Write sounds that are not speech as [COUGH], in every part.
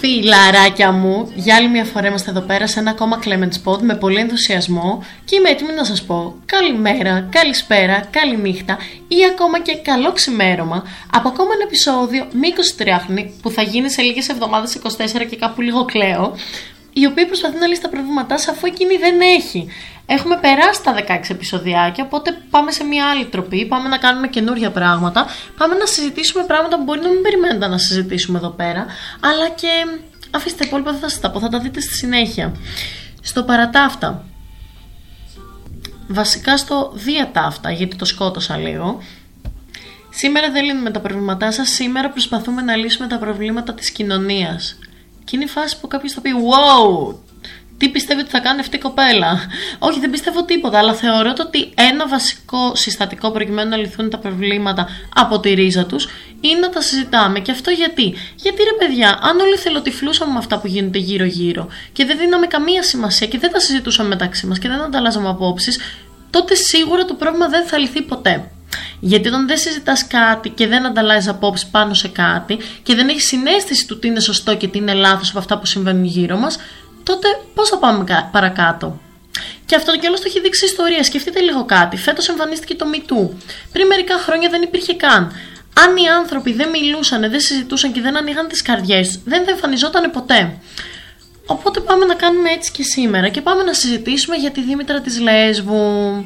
φιλαράκια μου, για άλλη μια φορά είμαστε εδώ πέρα σε ένα ακόμα Clement Spot με πολύ ενθουσιασμό και είμαι έτοιμη να σας πω καλημέρα, καλησπέρα, καληνύχτα ή ακόμα και καλό ξημέρωμα από ακόμα ένα επεισόδιο μήκος τριάχνη που θα γίνει σε λίγες εβδομάδες 24 και κάπου λίγο κλαίω η οποία προσπαθεί να λύσει τα προβλήματά σας αφού εκείνη δεν έχει. Έχουμε περάσει τα 16 επεισοδιάκια, οπότε πάμε σε μια άλλη τροπή, πάμε να κάνουμε καινούργια πράγματα, πάμε να συζητήσουμε πράγματα που μπορεί να μην περιμένετε να συζητήσουμε εδώ πέρα, αλλά και αφήστε τα υπόλοιπα δεν θα σας τα πω, θα τα δείτε στη συνέχεια. Στο παρατάφτα, βασικά στο διατάφτα, γιατί το σκότωσα λίγο, Σήμερα δεν λύνουμε τα προβλήματά σας, σήμερα προσπαθούμε να λύσουμε τα προβλήματα της κοινωνίας. Και είναι η φάση που κάποιος θα πει: Wow, τι πιστεύει ότι θα κάνει αυτή η κοπέλα; Όχι, δεν πιστεύω τίποτα, αλλά θεωρώ ότι ένα βασικό συστατικό προκειμένου να λυθούν τα προβλήματα από τη ρίζα τους είναι να τα συζητάμε. Και αυτό γιατί; Γιατί ρε παιδιά, αν όλοι θελοτυφλούσαμε με αυτά που γίνονται γύρω-γύρω και δεν δίναμε καμία σημασία και δεν τα συζητούσαμε μεταξύ μας και δεν ανταλλάζαμε απόψεις, τότε σίγουρα το πρόβλημα δεν θα λυθεί ποτέ. Γιατί όταν δεν συζητάς κάτι και δεν ανταλλάσσει απόψεις πάνω σε κάτι και δεν έχεις συνέστηση του τι είναι σωστό και τι είναι λάθος από αυτά που συμβαίνουν γύρω μας, τότε πώς θα πάμε παρακάτω; Και αυτό κιόλα το έχει δείξει η ιστορία. Σκεφτείτε λίγο κάτι. Φέτος εμφανίστηκε το MeToo. Πριν μερικά χρόνια δεν υπήρχε καν. Αν οι άνθρωποι δεν μιλούσαν, δεν συζητούσαν και δεν ανοίγαν τις καρδιές τους, δεν θα εμφανιζόταν ποτέ. Οπότε πάμε να κάνουμε έτσι και σήμερα και πάμε να συζητήσουμε για τη Δήμητρα της Λέσβου.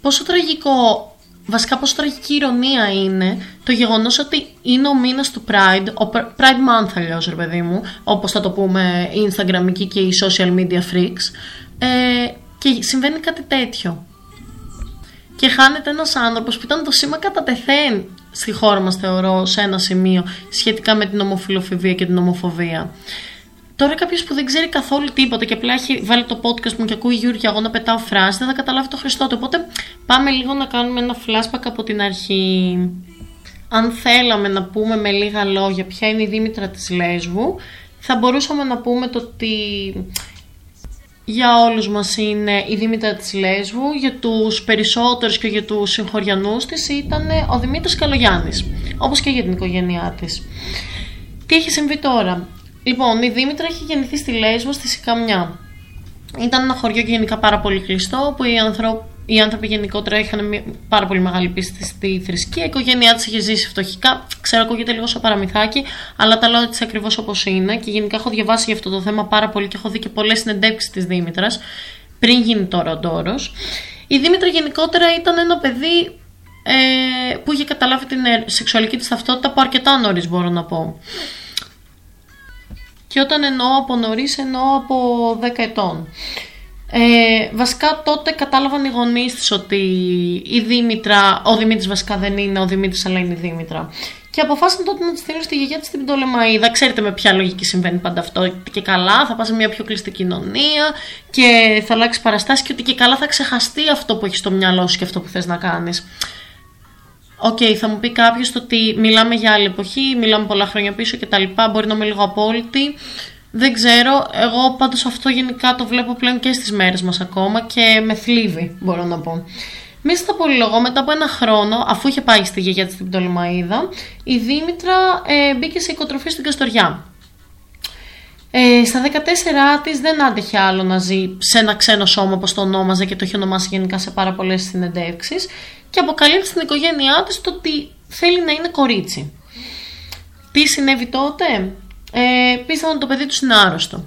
Πόσο τραγικό βασικά πόσο τραγική ηρωνία είναι το γεγονός ότι είναι ο μήνας του Pride, ο Pride Month αλλιώς, ρε παιδί μου, όπως θα το πούμε οι Instagram και οι social media freaks, ε, και συμβαίνει κάτι τέτοιο. Και χάνεται ένας άνθρωπος που ήταν το σήμα κατά τεθέν στη χώρα μας, θεωρώ, σε ένα σημείο σχετικά με την ομοφιλοφοβία και την ομοφοβία. Τώρα κάποιος που δεν ξέρει καθόλου τίποτα και απλά έχει βάλει το podcast μου και ακούει Γιούρια εγώ να πετάω φράση, δεν θα καταλάβει το Χριστό του. Οπότε πάμε λίγο να κάνουμε ένα flashback από την αρχή. Αν θέλαμε να πούμε με λίγα λόγια ποια είναι η Δήμητρα της Λέσβου, θα μπορούσαμε να πούμε το ότι για όλους μας είναι η Δήμητρα της Λέσβου, για τους περισσότερους και για τους συγχωριανούς της ήταν ο Δημήτρης Καλογιάννης, όπως και για την οικογένειά της. Τι έχει συμβεί τώρα; Λοιπόν, η Δήμητρα έχει γεννηθεί στη Λέσβο στη Σικαμιά. Ήταν ένα χωριό γενικά πάρα πολύ κλειστό, που οι, ανθρω... οι άνθρωποι γενικότερα είχαν πάρα πολύ μεγάλη πίστη στη θρησκεία. Η οικογένειά της είχε ζήσει φτωχικά. Ξέρω, ακούγεται λίγο σαν παραμυθάκι, αλλά τα λέω έτσι ακριβώς όπως είναι. Και γενικά έχω διαβάσει για αυτό το θέμα πάρα πολύ και έχω δει και πολλές συνεντεύξεις της Δήμητρας πριν γίνει τώρα ο Ντόρος. Η Δήμητρα γενικότερα ήταν ένα παιδί ε, που είχε καταλάβει την ε, σεξουαλική της ταυτότητα από αρκετά νωρίς, μπορώ να πω. Και όταν εννοώ από νωρίς, εννοώ από 10 ετών. Ε, βασικά τότε κατάλαβαν οι γονείς της ότι η Δήμητρα, ο Δημήτρης βασικά δεν είναι ο Δημήτρης, αλλά είναι η Δήμητρα. Και αποφάσισαν τότε να τη στείλουν στη γιαγιά της στην Πτολεμαίδα. Ξέρετε με ποια λογική συμβαίνει πάντα αυτό. Και καλά, θα πας σε μια πιο κλειστή κοινωνία και θα αλλάξεις παραστάσεις και ότι και καλά θα ξεχαστεί αυτό που έχει στο μυαλό σου και αυτό που θες να κάνεις. OK, okay, θα μου πει κάποιος ότι μιλάμε για άλλη εποχή, μιλάμε πολλά χρόνια πίσω κτλ. Μπορεί να είμαι λίγο απόλυτη. Δεν ξέρω. Εγώ πάντως αυτό γενικά το βλέπω πλέον και στις μέρες μας ακόμα και με θλίβει, μπορώ να πω. Μέσα στα πολυλογώ, μετά από ένα χρόνο, αφού είχε πάει στη γιαγιά της στην Πτολεμαίδα, η Δήμητρα ε, μπήκε σε οικοτροφή στην Καστοριά. Ε, στα 14 της δεν άντεχε άλλο να ζει σε ένα ξένο σώμα όπως το ονόμαζε και το έχει ονομάσει γενικά σε πάρα πολλές συνεντεύξεις και αποκαλύπτει στην οικογένειά της το ότι θέλει να είναι κορίτσι. Τι συνέβη τότε; Ε, πίστευαν το παιδί τους είναι άρρωστο.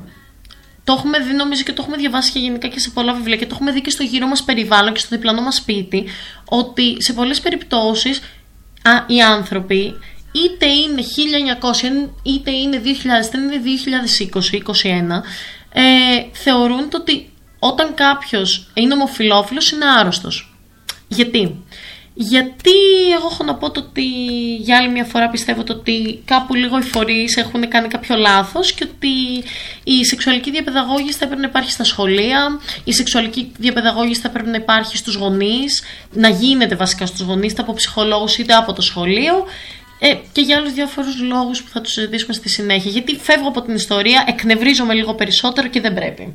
Το έχουμε δει νομίζω και το έχουμε διαβάσει και γενικά και σε πολλά βιβλία και το έχουμε δει και στο γύρο μας περιβάλλον και στο διπλανό μας σπίτι ότι σε πολλές περιπτώσεις α, οι άνθρωποι είτε είναι 1900 είτε είναι 2000 είτε είναι 2020-2021 ε, θεωρούν το ότι όταν κάποιος είναι ομοφιλόφιλος είναι άρρωστος. Γιατί; Γιατί εγώ έχω να πω το ότι για άλλη μια φορά πιστεύω το ότι κάπου λίγο οι φορείς έχουν κάνει κάποιο λάθος και ότι η σεξουαλική διαπαιδαγώγηση θα πρέπει να υπάρχει στα σχολεία, η σεξουαλική διαπαιδαγώγηση θα πρέπει να υπάρχει στους γονείς, να γίνεται βασικά στους γονείς, είτε από ψυχολόγους είτε από το σχολείο ε, και για άλλους διάφορους λόγους που θα τους συζητήσουμε στη συνέχεια. Γιατί φεύγω από την ιστορία, εκνευρίζομαι λίγο περισσότερο και δεν πρέπει.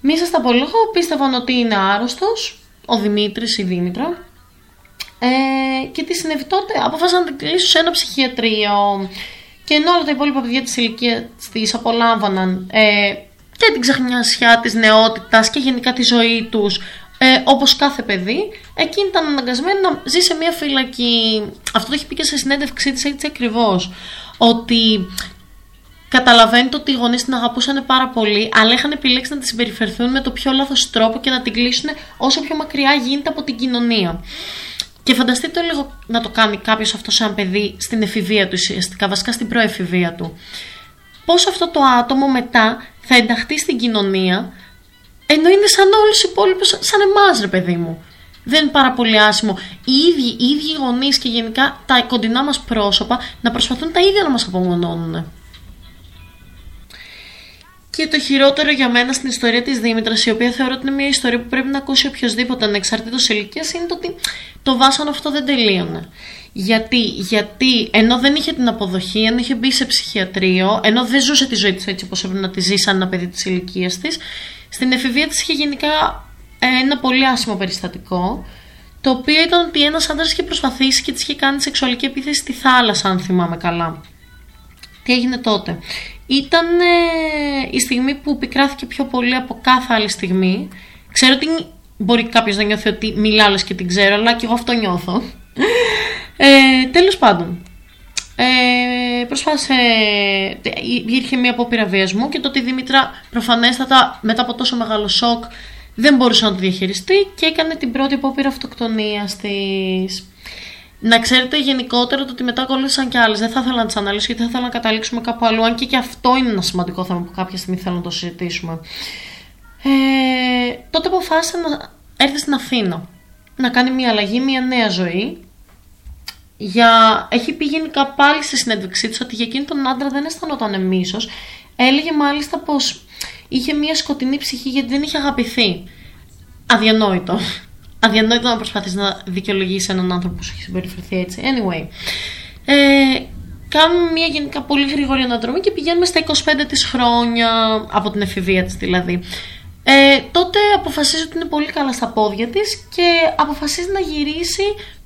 Μη σας τα πω λίγο, πίστευαν ότι είναι άρρωστος, ο Δημήτρης ή Δήμητρα. Ε, και τι συνέβη τότε, αποφάσισαν να την κλείσουν σε ένα ψυχιατρίο. Και ενώ όλα τα υπόλοιπα παιδιά της ηλικία της απολάμβαναν ε, και την ξεχνιασιά της νεότητας και γενικά τη ζωή τους ε, όπως κάθε παιδί, εκείνη ήταν αναγκασμένη να ζει σε μια φυλακή. Αυτό το έχει πει και σε συνέντευξή της έτσι ακριβώς. Ότι καταλαβαίνετε ότι οι γονείς την αγαπούσαν πάρα πολύ, αλλά είχαν επιλέξει να τη συμπεριφερθούν με το πιο λάθος τρόπο και να την κλείσουν όσο πιο μακριά γίνεται από την κοινωνία. Και φανταστείτε λίγο να το κάνει κάποιος αυτός σαν παιδί στην εφηβεία του, ουσιαστικά, βασικά στην προεφηβεία του. Πώς αυτό το άτομο μετά θα ενταχθεί στην κοινωνία, ενώ είναι σαν όλου οι υπόλοιπου, σαν εμάς, ρε παιδί μου. Δεν είναι πάρα πολύ άσχημο. Οι ίδιοι, οι ίδιοι γονείς και γενικά τα κοντινά μας πρόσωπα να προσπαθούν τα ίδια να μας απομονώνουν. Και το χειρότερο για μένα στην ιστορία της Δήμητρας, η οποία θεωρώ ότι είναι μια ιστορία που πρέπει να ακούσει οποιοδήποτε ανεξαρτήτως ηλικίας, είναι το ότι το βάσανο αυτό δεν τελείωνε. Γιατί, γιατί ενώ δεν είχε την αποδοχή, ενώ είχε μπει σε ψυχιατρίο, ενώ δεν ζούσε τη ζωή της έτσι όπως έπρεπε να τη ζει σαν ένα παιδί της ηλικίας της, στην εφηβεία της είχε γενικά ένα πολύ άσχημο περιστατικό. Το οποίο ήταν ότι ένας άντρας είχε προσπαθήσει και της είχε κάνει σεξουαλική επίθεση στη θάλασσα, αν θυμάμαι καλά. Τι έγινε τότε. Ήταν ε, η στιγμή που πικράθηκε πιο πολύ από κάθε άλλη στιγμή. Ξέρω ότι μπορεί κάποιος να νιώθει ότι μιλάω και την ξέρω, αλλά και εγώ αυτό νιώθω. Ε, τέλος πάντων, ε, προσπάθησε, υπήρχε μια απόπειρα βιασμού και τότε η Δήμητρα προφανέστατα μετά από τόσο μεγάλο σοκ δεν μπορούσε να το διαχειριστεί και έκανε την πρώτη απόπειρα αυτοκτονίας της. Να ξέρετε γενικότερα ότι μετά ακολούθησαν και άλλες. Δεν θα ήθελα να τις αναλύσω γιατί θα ήθελα να καταλήξουμε κάπου αλλού. Αν και, και αυτό είναι ένα σημαντικό θέμα που κάποια στιγμή θέλω να το συζητήσουμε. Ε, τότε αποφάσισε να έρθει στην Αθήνα. Να κάνει μια αλλαγή, μια νέα ζωή. Για... Έχει πει γενικά πάλι στη συνέντευξή της ότι για εκείνον τον άντρα δεν αισθανόταν μίσο. Έλεγε μάλιστα πως είχε μια σκοτεινή ψυχή γιατί δεν είχε αγαπηθεί. Αδιανόητο [LAUGHS] αδιανόητο να προσπαθείς να δικαιολογήσει έναν άνθρωπο που σου έχει συμπεριφερθεί έτσι. Anyway, ε, κάνουμε μια γενικά πολύ γρήγορη αναδρομή και πηγαίνουμε στα 25 της χρόνια, από την εφηβεία της δηλαδή. Ε, τότε αποφασίζει ότι είναι πολύ καλά στα πόδια της και αποφασίζει να γυρίσει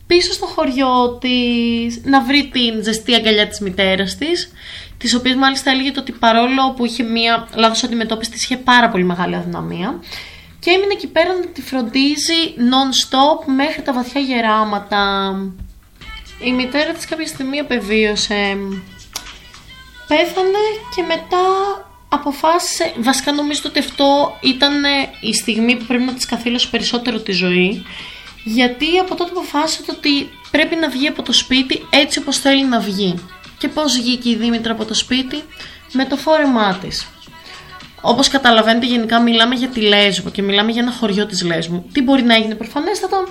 πίσω στο χωριό της, να βρει την ζεστή αγκαλιά της μητέρας της, της οποίας μάλιστα έλεγε ότι παρόλο που είχε μια λάθος αντιμετώπιση της είχε πάρα πολύ μεγάλη αδυναμία και έμεινε εκεί πέρα να τη φροντίζει non-stop μέχρι τα βαθιά γεράματα. Η μητέρα της κάποια στιγμή απεβίωσε. Πέθανε και μετά αποφάσισε, βασικά νομίζω ότι αυτό ήταν η στιγμή που πρέπει να της καθήλωσε περισσότερο τη ζωή γιατί από τότε αποφάσισε ότι πρέπει να βγει από το σπίτι έτσι όπως θέλει να βγει. Και πώς βγήκε η Δήμητρα από το σπίτι; Με το φόρεμά της. Όπως καταλαβαίνετε γενικά μιλάμε για τη Λέσβο και μιλάμε για ένα χωριό της Λέσβου. Τι μπορεί να έγινε προφανέστατα,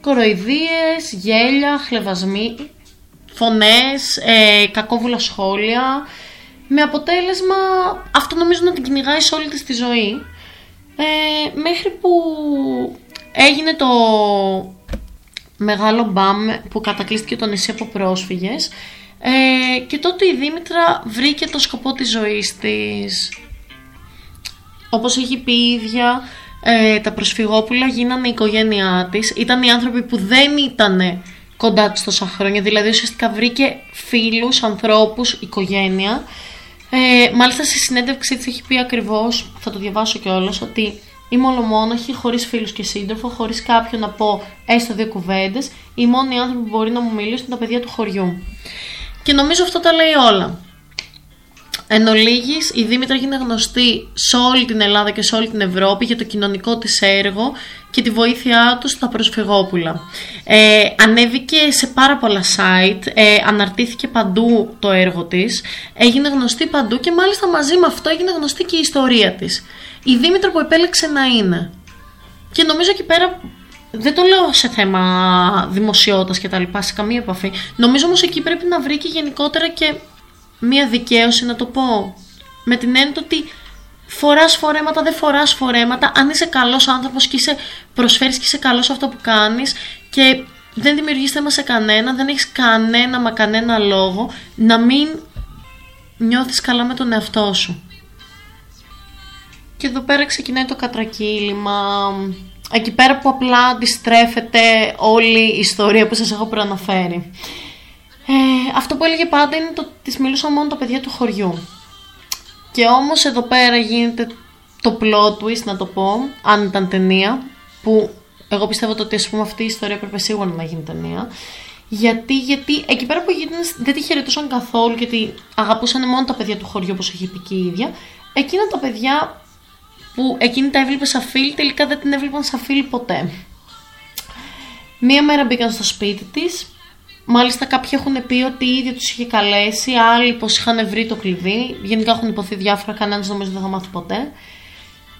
κοροϊδίες, γέλια, χλεβασμοί, φωνές, ε, κακόβουλα σχόλια, με αποτέλεσμα αυτό νομίζω να την κυνηγάει σε όλη της τη ζωή, ε, μέχρι που έγινε το μεγάλο μπαμ που κατακλείστηκε το νησί από πρόσφυγες ε, και τότε η Δήμητρα βρήκε το σκοπό της ζωής της όπως έχει πει η ίδια, ε, τα προσφυγόπουλα γίνανε η οικογένειά της. Ήταν οι άνθρωποι που δεν ήταν κοντά της τόσα χρόνια, δηλαδή ουσιαστικά βρήκε φίλους, ανθρώπους, οικογένεια. Ε, μάλιστα στη συνέντευξή της έχει πει ακριβώς, θα το διαβάσω κιόλας, ότι είμαι ολομόναχη, χωρίς φίλους και σύντροφο, χωρίς κάποιον να πω έστω δύο κουβέντες. Οι μόνοι άνθρωποι που μπορεί να μου μιλήσουν είναι τα παιδιά του χωριού. Και νομίζω αυτό τα λέει όλα. Εν ολίγης, η Δήμητρα γίνεται γνωστή σε όλη την Ελλάδα και σε όλη την Ευρώπη για το κοινωνικό της έργο και τη βοήθειά του στα προσφυγόπουλα. Ε, ανέβηκε σε πάρα πολλά site, ε, αναρτήθηκε παντού το έργο της, έγινε γνωστή παντού και μάλιστα μαζί με αυτό έγινε γνωστή και η ιστορία της. Η Δήμητρα που επέλεξε να είναι. Και νομίζω εκεί πέρα δεν το λέω σε θέμα δημοσιότητας και τα λοιπά, σε καμία επαφή. Νομίζω όμως εκεί πρέπει να βρει και γενικότερα και μία δικαίωση να το πω. Με την έννοια ότι φοράς φορέματα, δεν φοράς φορέματα, αν είσαι καλός άνθρωπος και είσαι, προσφέρεις και είσαι καλός αυτό που κάνεις και δεν δημιουργείς θέμα σε κανένα, δεν έχεις κανένα μα κανένα λόγο να μην νιώθεις καλά με τον εαυτό σου. Και εδώ πέρα ξεκινάει το κατρακύλημα, εκεί πέρα που απλά αντιστρέφεται όλη η ιστορία που σας έχω προαναφέρει. Ε, αυτό που έλεγε πάντα είναι το ότι μιλούσαν μόνο τα παιδιά του χωριού. Και όμως εδώ πέρα γίνεται το plot twist να το πω, αν ήταν ταινία, που εγώ πιστεύω ότι ας πούμε αυτή η ιστορία πρέπει σίγουρα να γίνει ταινία. Γιατί, γιατί εκεί πέρα που γίνανε δεν τη χαιρετούσαν καθόλου γιατί αγαπούσαν μόνο τα παιδιά του χωριού όπως έχει πει και η ίδια. Εκείνα τα παιδιά που εκείνη τα έβλεπε σαν φίλη τελικά δεν την έβλεπαν σαν φίλη ποτέ. Μία μέρα μπήκαν στο σπίτι της, Μάλιστα κάποιοι έχουν πει ότι η ίδια τους είχε καλέσει, άλλοι πως είχαν βρει το κλειδί. Γενικά έχουν υποθεί διάφορα, κανένας νομίζω δεν θα μάθει ποτέ.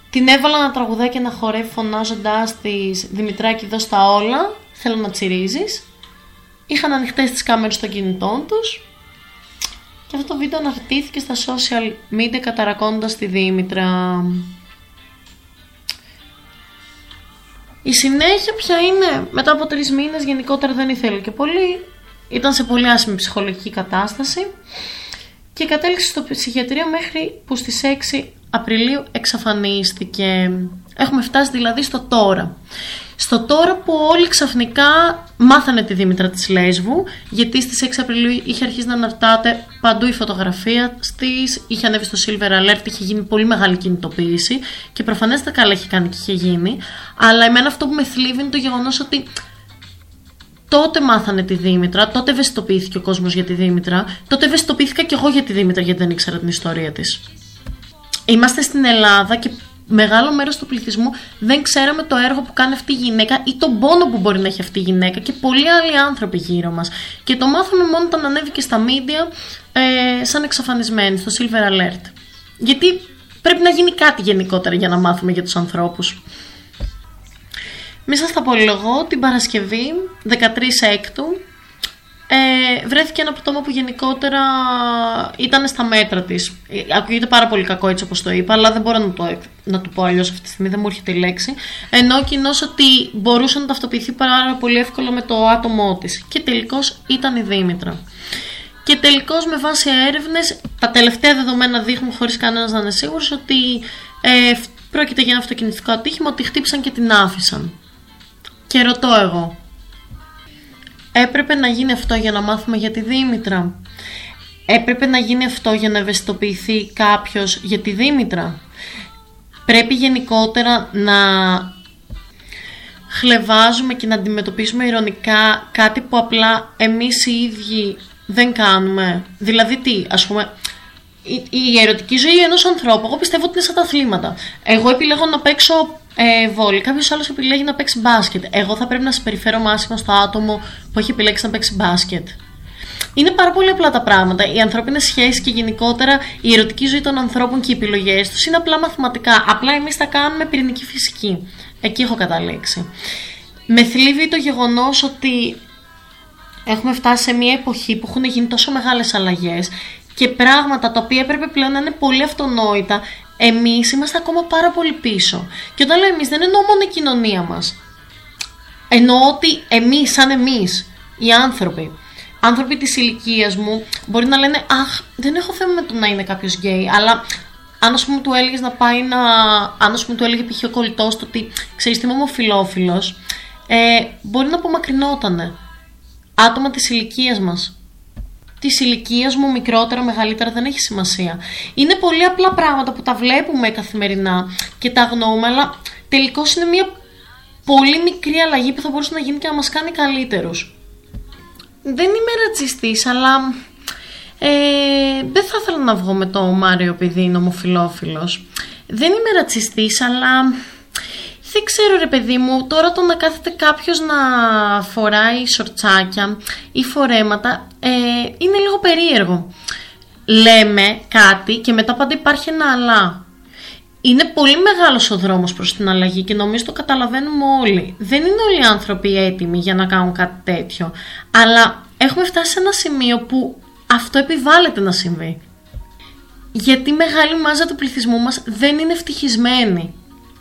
Την έβαλα να τραγουδάει και να χορεύει φωνάζοντα της Δημητράκη εδώ στα όλα. Θέλω να τσιρίζεις. Είχαν ανοιχτές τις κάμερες των κινητών τους. Και αυτό το βίντεο αναρτήθηκε στα social media καταρακώνοντας τη Δήμητρα. Η συνέχεια ποια είναι, μετά από τρεις μήνες γενικότερα δεν ήθελε και πολύ, ήταν σε πολύ άσχημη ψυχολογική κατάσταση και κατέληξε στο ψυχιατρίο μέχρι που στις 6 Απριλίου εξαφανίστηκε. Έχουμε φτάσει δηλαδή στο τώρα. Στο τώρα που όλοι ξαφνικά μάθανε τη Δήμητρα της Λέσβου, γιατί στις 6 Απριλίου είχε αρχίσει να αναρτάται παντού η φωτογραφία της, είχε ανέβει στο Silver Alert, είχε γίνει πολύ μεγάλη κινητοποίηση και προφανέστατα καλά έχει κάνει και είχε γίνει, αλλά εμένα αυτό που με θλίβει είναι το γεγονός ότι τότε μάθανε τη Δήμητρα, τότε ευαισθητοποιήθηκε ο κόσμος για τη Δήμητρα, τότε ευαισθητοποιήθηκα και εγώ για τη Δήμητρα γιατί δεν ήξερα την ιστορία της. Είμαστε στην Ελλάδα και μεγάλο μέρος του πληθυσμού δεν ξέραμε το έργο που κάνει αυτή η γυναίκα ή τον πόνο που μπορεί να έχει αυτή η γυναίκα και πολλοί άλλοι άνθρωποι γύρω μας. Και το μάθαμε μόνο όταν ανέβηκε στα μίντια ε, σαν εξαφανισμένη στο Silver Alert. Γιατί πρέπει να γίνει κάτι γενικότερα για να μάθουμε για τους ανθρώπους. Μη σας τα πολυλογώ, την Παρασκευή 13 Έκτου ε, βρέθηκε ένα πτώμα που γενικότερα ήταν στα μέτρα της. Ε, ακούγεται πάρα πολύ κακό έτσι όπως το είπα, αλλά δεν μπορώ να το, να το πω αλλιώς αυτή τη στιγμή, δεν μου έρχεται η λέξη. Ενώ κοινώς ότι μπορούσε να ταυτοποιηθεί πάρα πολύ εύκολα με το άτομό της. Και τελικώς ήταν η Δήμητρα. Και τελικώς με βάση έρευνες, τα τελευταία δεδομένα δείχνουν χωρίς κανένας να είναι σίγουρος ότι ε, πρόκειται για ένα αυτοκινητικό ατύχημα, ότι χτύπησαν και την άφησαν. Και ρωτώ εγώ, έπρεπε να γίνει αυτό για να μάθουμε για τη Δήμητρα. Έπρεπε να γίνει αυτό για να ευαισθητοποιηθεί κάποιος για τη Δήμητρα. Πρέπει γενικότερα να χλεβάζουμε και να αντιμετωπίσουμε ηρωνικά κάτι που απλά εμείς οι ίδιοι δεν κάνουμε. Δηλαδή τι, ας πούμε, η, ερωτική ζωή ενός ανθρώπου, εγώ πιστεύω ότι είναι σαν τα αθλήματα. Εγώ επιλέγω να παίξω ε, βόλη. Κάποιος άλλος επιλέγει να παίξει μπάσκετ. Εγώ θα πρέπει να συμπεριφέρω μάσημα στο άτομο που έχει επιλέξει να παίξει μπάσκετ. Είναι πάρα πολύ απλά τα πράγματα. Οι ανθρώπινες σχέσεις και γενικότερα η ερωτική ζωή των ανθρώπων και οι επιλογές τους είναι απλά μαθηματικά. Απλά εμείς τα κάνουμε πυρηνική φυσική. Εκεί έχω καταλήξει. Με θλίβει το γεγονός ότι έχουμε φτάσει σε μια εποχή που έχουν γίνει τόσο μεγάλες αλλαγές και πράγματα τα οποία έπρεπε πλέον να είναι πολύ αυτονόητα Εμείς είμαστε ακόμα πάρα πολύ πίσω. Και όταν λέω εμείς, δεν εννοώ μόνο η κοινωνία μας. Εννοώ ότι εμείς, σαν εμείς, οι άνθρωποι, άνθρωποι της ηλικίας μου, μπορεί να λένε Αχ, δεν έχω θέμα με το να είναι κάποιος γκέι, αλλά αν ας πούμε του έλεγες να πάει να. Αν ας πούμε του έλεγε π.χ. ο κολλητός του ότι ξέρεις τι είμαι ομοφυλόφιλος, ε, μπορεί να απομακρυνότανε άτομα της ηλικίας μας της ηλικίας μου, μικρότερα, μεγαλύτερα, δεν έχει σημασία. Είναι πολύ απλά πράγματα που τα βλέπουμε καθημερινά και τα αγνοούμε, αλλά τελικώς είναι μια πολύ μικρή αλλαγή που θα μπορούσε να γίνει και να μας κάνει καλύτερους. Δεν είμαι ρατσιστής, αλλά ε, δεν θα ήθελα να βγω με το Μάριο επειδή είναι ομοφιλόφιλος. Δεν είμαι ρατσιστής, αλλά δεν ξέρω ρε παιδί μου, τώρα το να κάθεται κάποιος να φοράει σορτσάκια ή φορέματα ε, είναι λίγο περίεργο. Λέμε κάτι και μετά πάντα υπάρχει ένα αλλά. Είναι πολύ μεγάλος ο δρόμος προς την αλλαγή και νομίζω το καταλαβαίνουμε όλοι. Δεν είναι όλοι οι άνθρωποι έτοιμοι για να κάνουν κάτι τέτοιο. Αλλά έχουμε φτάσει σε ένα σημείο που αυτό επιβάλλεται να συμβεί. Γιατί η μεγάλη μάζα του πληθυσμού μας δεν είναι ευτυχισμένη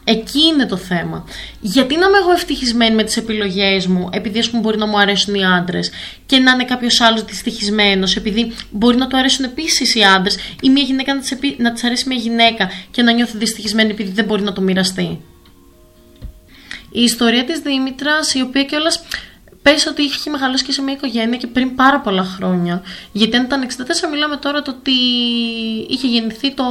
Εκεί είναι το θέμα. Γιατί να είμαι εγώ ευτυχισμένη με τις επιλογές μου, επειδή ας πούμε μπορεί να μου αρέσουν οι άντρες, και να είναι κάποιος άλλος δυστυχισμένος, επειδή μπορεί να του αρέσουν επίσης οι άντρες, ή μια γυναίκα να τη να της αρέσει μια γυναίκα και να νιώθει δυστυχισμένη επειδή δεν μπορεί να το μοιραστεί. Η ιστορία της Δήμητρας, η οποία κιόλας Πες ότι είχε μεγαλώσει και σε μια οικογένεια και πριν πάρα πολλά χρόνια. Γιατί αν ήταν 64, μιλάμε τώρα το ότι είχε γεννηθεί το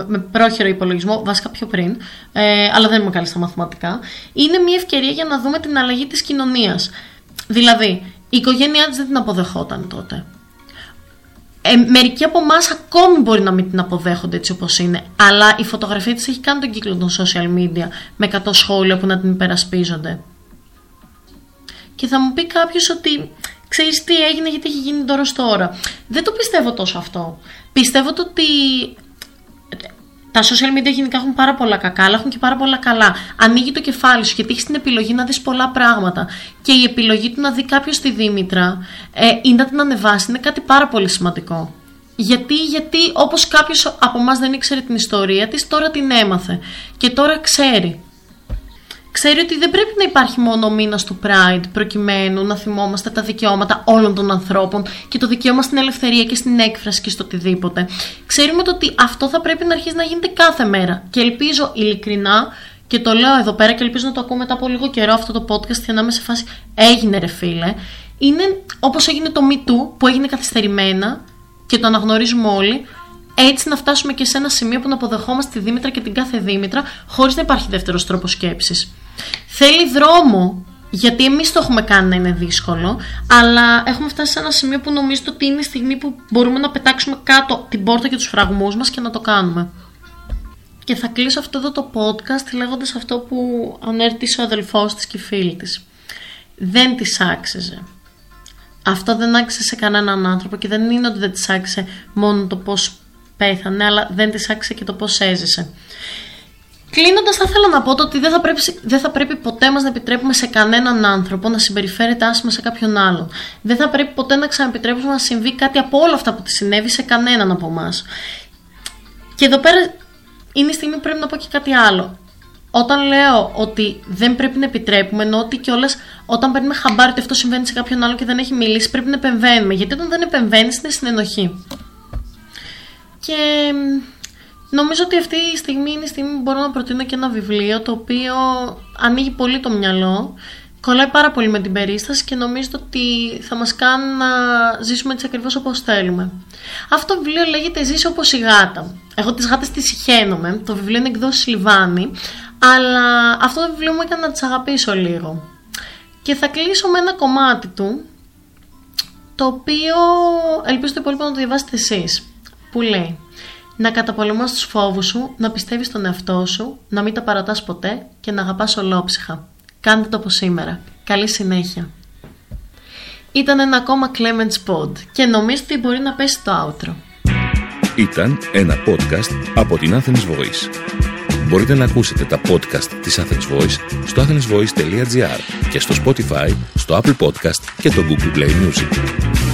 58 με πρόχειρο υπολογισμό, βασικά πιο πριν, ε, αλλά δεν είμαι καλή στα μαθηματικά. Είναι μια ευκαιρία για να δούμε την αλλαγή της κοινωνίας. Δηλαδή, η οικογένειά της δεν την αποδεχόταν τότε. Ε, μερικοί από εμάς ακόμη μπορεί να μην την αποδέχονται έτσι όπως είναι, αλλά η φωτογραφία της έχει κάνει τον κύκλο των social media με 100 σχόλια που να την υπερασπίζονται. Και θα μου πει κάποιος ότι ξέρεις τι έγινε γιατί έχει γίνει τώρα τώρα. Δεν το πιστεύω τόσο αυτό. Πιστεύω ότι τα social media γενικά έχουν πάρα πολλά κακά, αλλά έχουν και πάρα πολλά καλά. Ανοίγει το κεφάλι σου γιατί έχεις την επιλογή να δεις πολλά πράγματα. Και η επιλογή του να δει κάποιος τη Δήμητρα ε, ή να την ανεβάσει είναι κάτι πάρα πολύ σημαντικό. Γιατί, γιατί όπως κάποιος από εμάς δεν ήξερε την ιστορία της, τώρα την έμαθε. Και τώρα ξέρει ξέρει ότι δεν πρέπει να υπάρχει μόνο ο μήνα του Pride προκειμένου να θυμόμαστε τα δικαιώματα όλων των ανθρώπων και το δικαίωμα στην ελευθερία και στην έκφραση και στο οτιδήποτε. Ξέρουμε το ότι αυτό θα πρέπει να αρχίσει να γίνεται κάθε μέρα. Και ελπίζω ειλικρινά, και το λέω εδώ πέρα και ελπίζω να το ακούω μετά από λίγο καιρό αυτό το podcast και να είμαι σε φάση έγινε ρε φίλε. Είναι όπως έγινε το Me Too που έγινε καθυστερημένα και το αναγνωρίζουμε όλοι έτσι να φτάσουμε και σε ένα σημείο που να αποδεχόμαστε τη Δήμητρα και την κάθε Δήμητρα χωρίς να υπάρχει δεύτερος τρόπος σκέψης. Θέλει δρόμο, γιατί εμείς το έχουμε κάνει να είναι δύσκολο, αλλά έχουμε φτάσει σε ένα σημείο που νομίζω ότι είναι η στιγμή που μπορούμε να πετάξουμε κάτω την πόρτα και τους φραγμούς μας και να το κάνουμε. Και θα κλείσω αυτό εδώ το podcast λέγοντας αυτό που ανέρτησε ο αδελφός της και η φίλη της. Δεν της άξιζε. Αυτό δεν άξιζε σε κανέναν άνθρωπο και δεν είναι ότι δεν της άξιζε μόνο το πώς πέθανε, αλλά δεν της άξιζε και το πώς έζησε. Κλείνοντας, θα ήθελα να πω ότι δεν θα, πρέπει, δεν θα πρέπει ποτέ μας να επιτρέπουμε σε κανέναν άνθρωπο να συμπεριφέρεται άσχημα σε κάποιον άλλον. Δεν θα πρέπει ποτέ να ξαναεπιτρέπουμε να συμβεί κάτι από όλα αυτά που της συνέβη σε κανέναν από εμάς. Και εδώ πέρα είναι η στιγμή που πρέπει να πω και κάτι άλλο. Όταν λέω ότι δεν πρέπει να επιτρέπουμε, ενώ ότι κιόλας όταν παίρνουμε χαμπάρι ότι αυτό συμβαίνει σε κάποιον άλλο και δεν έχει μιλήσει, πρέπει να επεμβαίνουμε. Γιατί όταν δεν επεμβαίνεις, είναι συνενοχή. Και νομίζω ότι αυτή η στιγμή είναι η στιγμή που μπορώ να προτείνω και ένα βιβλίο το οποίο ανοίγει πολύ το μυαλό, κολλάει πάρα πολύ με την περίσταση και νομίζω ότι θα μας κάνει να ζήσουμε έτσι ακριβώς όπως θέλουμε. Αυτό το βιβλίο λέγεται «Ζήσει όπως η γάτα». Εγώ τις γάτες τις συχαίνομαι, το βιβλίο είναι εκδόση Λιβάνη, αλλά αυτό το βιβλίο μου έκανε να τις αγαπήσω λίγο. Και θα κλείσω με ένα κομμάτι του, το οποίο ελπίζω το υπόλοιπο να το διαβάσετε εσείς που λέει να καταπολεμάς τους φόβους σου, να πιστεύεις στον εαυτό σου, να μην τα παρατάς ποτέ και να αγαπάς ολόψυχα. Κάντε το από σήμερα. Καλή συνέχεια. Ήταν ένα ακόμα Clemens Pod και νομίζω ότι μπορεί να πέσει το outro. Ήταν ένα podcast από την Athens Voice. Μπορείτε να ακούσετε τα podcast της Athens Voice στο athensvoice.gr και στο Spotify, στο Apple Podcast και το Google Play Music.